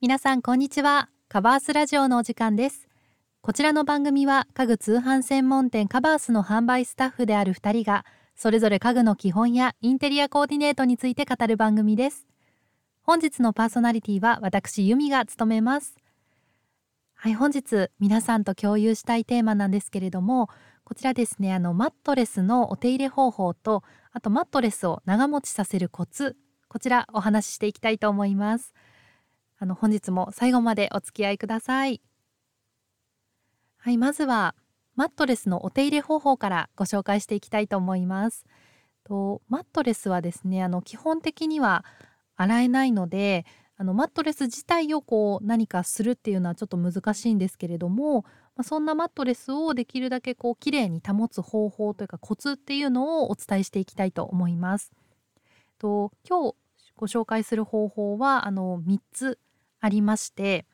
皆さんこんにちは。カバースラジオのお時間です。こちらの番組は家具通販専門店カバースの販売スタッフである2人がそれぞれ家具の基本やインテリアコーディネートについて語る番組です。本日のパーソナリティは私由美が務めます。はい本日皆さんと共有したいテーマなんですけれどもこちらですねあのマットレスのお手入れ方法とあとマットレスを長持ちさせるコツこちらお話ししていきたいと思います。あの本日も最後までお付き合いくださいはいまずはマットレスのお手入れ方法からご紹介していきたいと思いますとマットレスはですねあの基本的には洗えないのであのマットレス自体をこう何かするっていうのはちょっと難しいんですけれども、まあ、そんなマットレスをできるだけこう綺麗に保つ方法というかコツっていうのをお伝えしていきたいと思います。と今日ご紹介する方法はあの3つありまして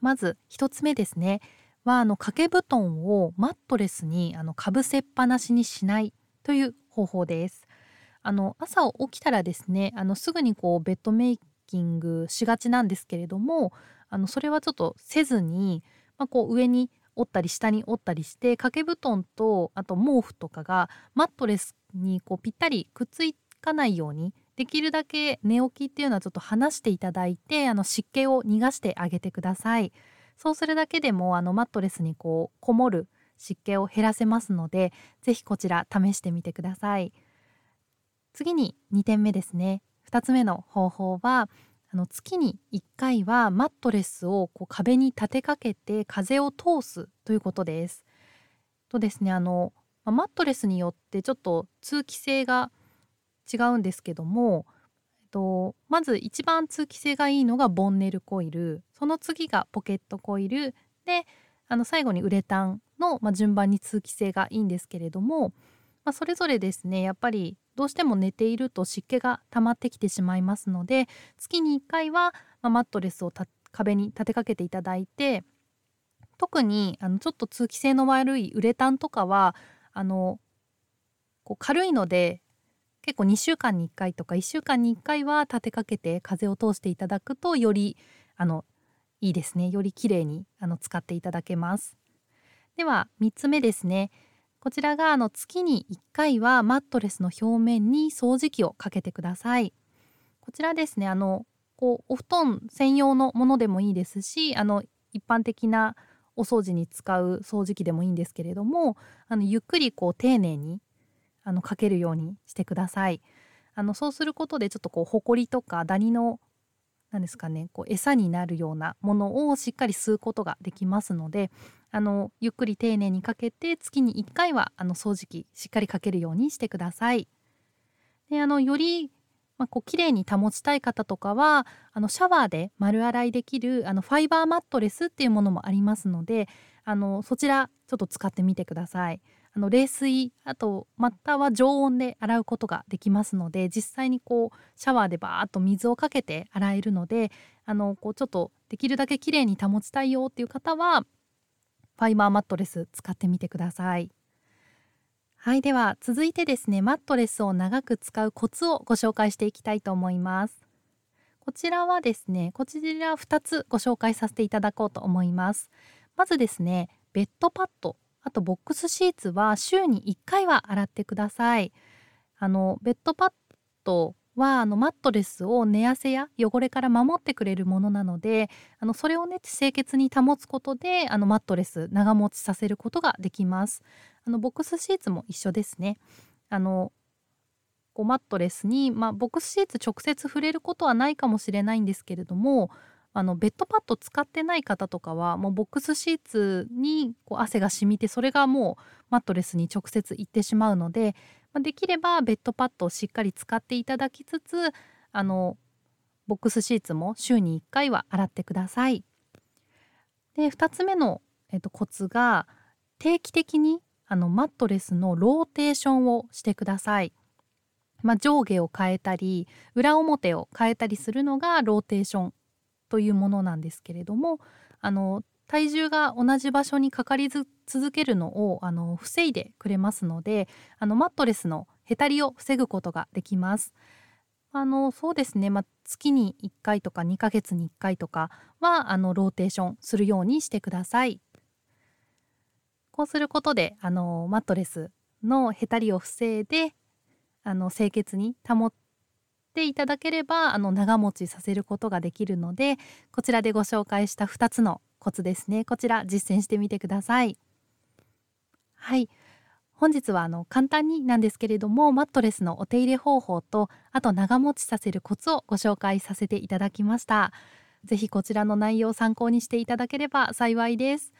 まず1つ目ですねはあの掛け布団をマットレスにあのかぶせっぱなしにしないという方法です。あの朝起きたらですねあのすぐにこうベッドメイキングしがちなんですけれどもあのそれはちょっとせずに、まあ、こう上に折ったり下に折ったりして掛け布団とあと毛布とかがマットレスにこうぴったりくっつかないようにできるだけ寝起きっていうのはちょっと離していただいてあの湿気を逃がしてあげてください。そうするだけでもあのマットレスにこうこもる湿気を減らせますので是非こちら試してみてください。次に2点目ですね。2つ目の方法はあの月に1回はマットレスをこう壁に立てかけて風を通すということです。とですねあのマットレスによってちょっと通気性が違うんですけども、えっと、まず一番通気性がいいのがボンネルコイル。その次がポケットコイル。であの最後にウレタンの、まあ、順番に通気性がいいんですけれども、まあ、それぞれですねやっぱりどうしても寝ていると湿気が溜まってきてしまいますので月に1回は、まあ、マットレスを壁に立てかけていただいて特にあのちょっと通気性の悪いウレタンとかはあのこう軽いので結構2週間に1回とか1週間に1回は立てかけて風を通していただくとよりあのいいですね。より綺麗にあの使っていただけます。では3つ目ですね。こちらがあの月に1回はマットレスの表面に掃除機をかけてください。こちらですねあのこうお布団専用のものでもいいですしあの一般的なお掃除に使う掃除機でもいいんですけれどもあのゆっくりこう丁寧にあのかけるようにしてください。あのそうすることでちょっとこうほこりとかダニの何ですかねこう餌になるようなものをしっかり吸うことができますのであのゆっくり丁寧にかけて月に1回はあの掃除機しっかりかけるようにしてください。であのよりまあ、こう綺麗に保ちたい方とかはあのシャワーで丸洗いできるあのファイバーマットレスっていうものもありますのであのそちらちょっと使ってみてください。あの冷水あとまたは常温で洗うことができますので実際にこうシャワーでバーッと水をかけて洗えるのであのこうちょっとできるだけ綺麗に保ちたいよっていう方はファイバーマットレス使ってみてください。はいでは続いてですねマットレスを長く使うコツをご紹介していきたいと思います。こちらはですねこちら2つご紹介させていただこうと思います。まずですねベッドパッドあとボックスシーツは週に1回は洗ってください。あのベッドパッドはあのマットレスを寝汗や汚れから守ってくれるものなのであのそれをね清潔に保つことであのマットレス長持ちさせることができます。あのボックスシーツも一緒ですね。あのこうマットレスに、まあ、ボックスシーツ直接触れることはないかもしれないんですけれどもあのベッドパッド使ってない方とかはもうボックスシーツにこう汗が染みてそれがもうマットレスに直接いってしまうので、まあ、できればベッドパッドをしっかり使っていただきつつあのボックスシーツも週に1回は洗ってください。で2つ目の、えっと、コツが定期的にあのマットレスのローテーションをしてください。まあ、上下を変えたり裏表を変えたりするのがローテーションというものなんですけれどもあの体重が同じ場所にかかり続けるのをあの防いでくれますのであのマットレスのへたりを防ぐことができます。あのそうですね、まあ、月に1回とか2ヶ月に1回とかはあのローテーションするようにしてください。こうすることであのマットレスのへたりを防いであの清潔に保っていただければあの長持ちさせることができるのでこちらでご紹介した2つのコツですね。こちら実践してみてください。はい。本日はあの簡単になんですけれどもマットレスのお手入れ方法とあと長持ちさせるコツをご紹介させていただきました。ぜひこちらの内容を参考にしていただければ幸いです。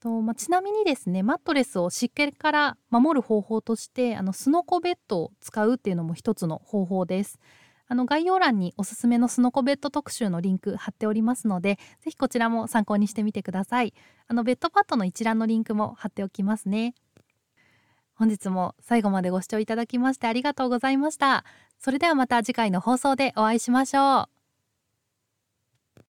と、まあ、ちなみにですねマットレスを湿気から守る方法としてあのスノコベッドを使うっていうのも一つの方法です。あの概要欄におすすめのスノコベッド特集のリンク貼っておりますのでぜひこちらも参考にしてみてください。あのベッドパッドの一覧のリンクも貼っておきますね。本日も最後までご視聴いただきましてありがとうございました。それではまた次回の放送でお会いしましょう。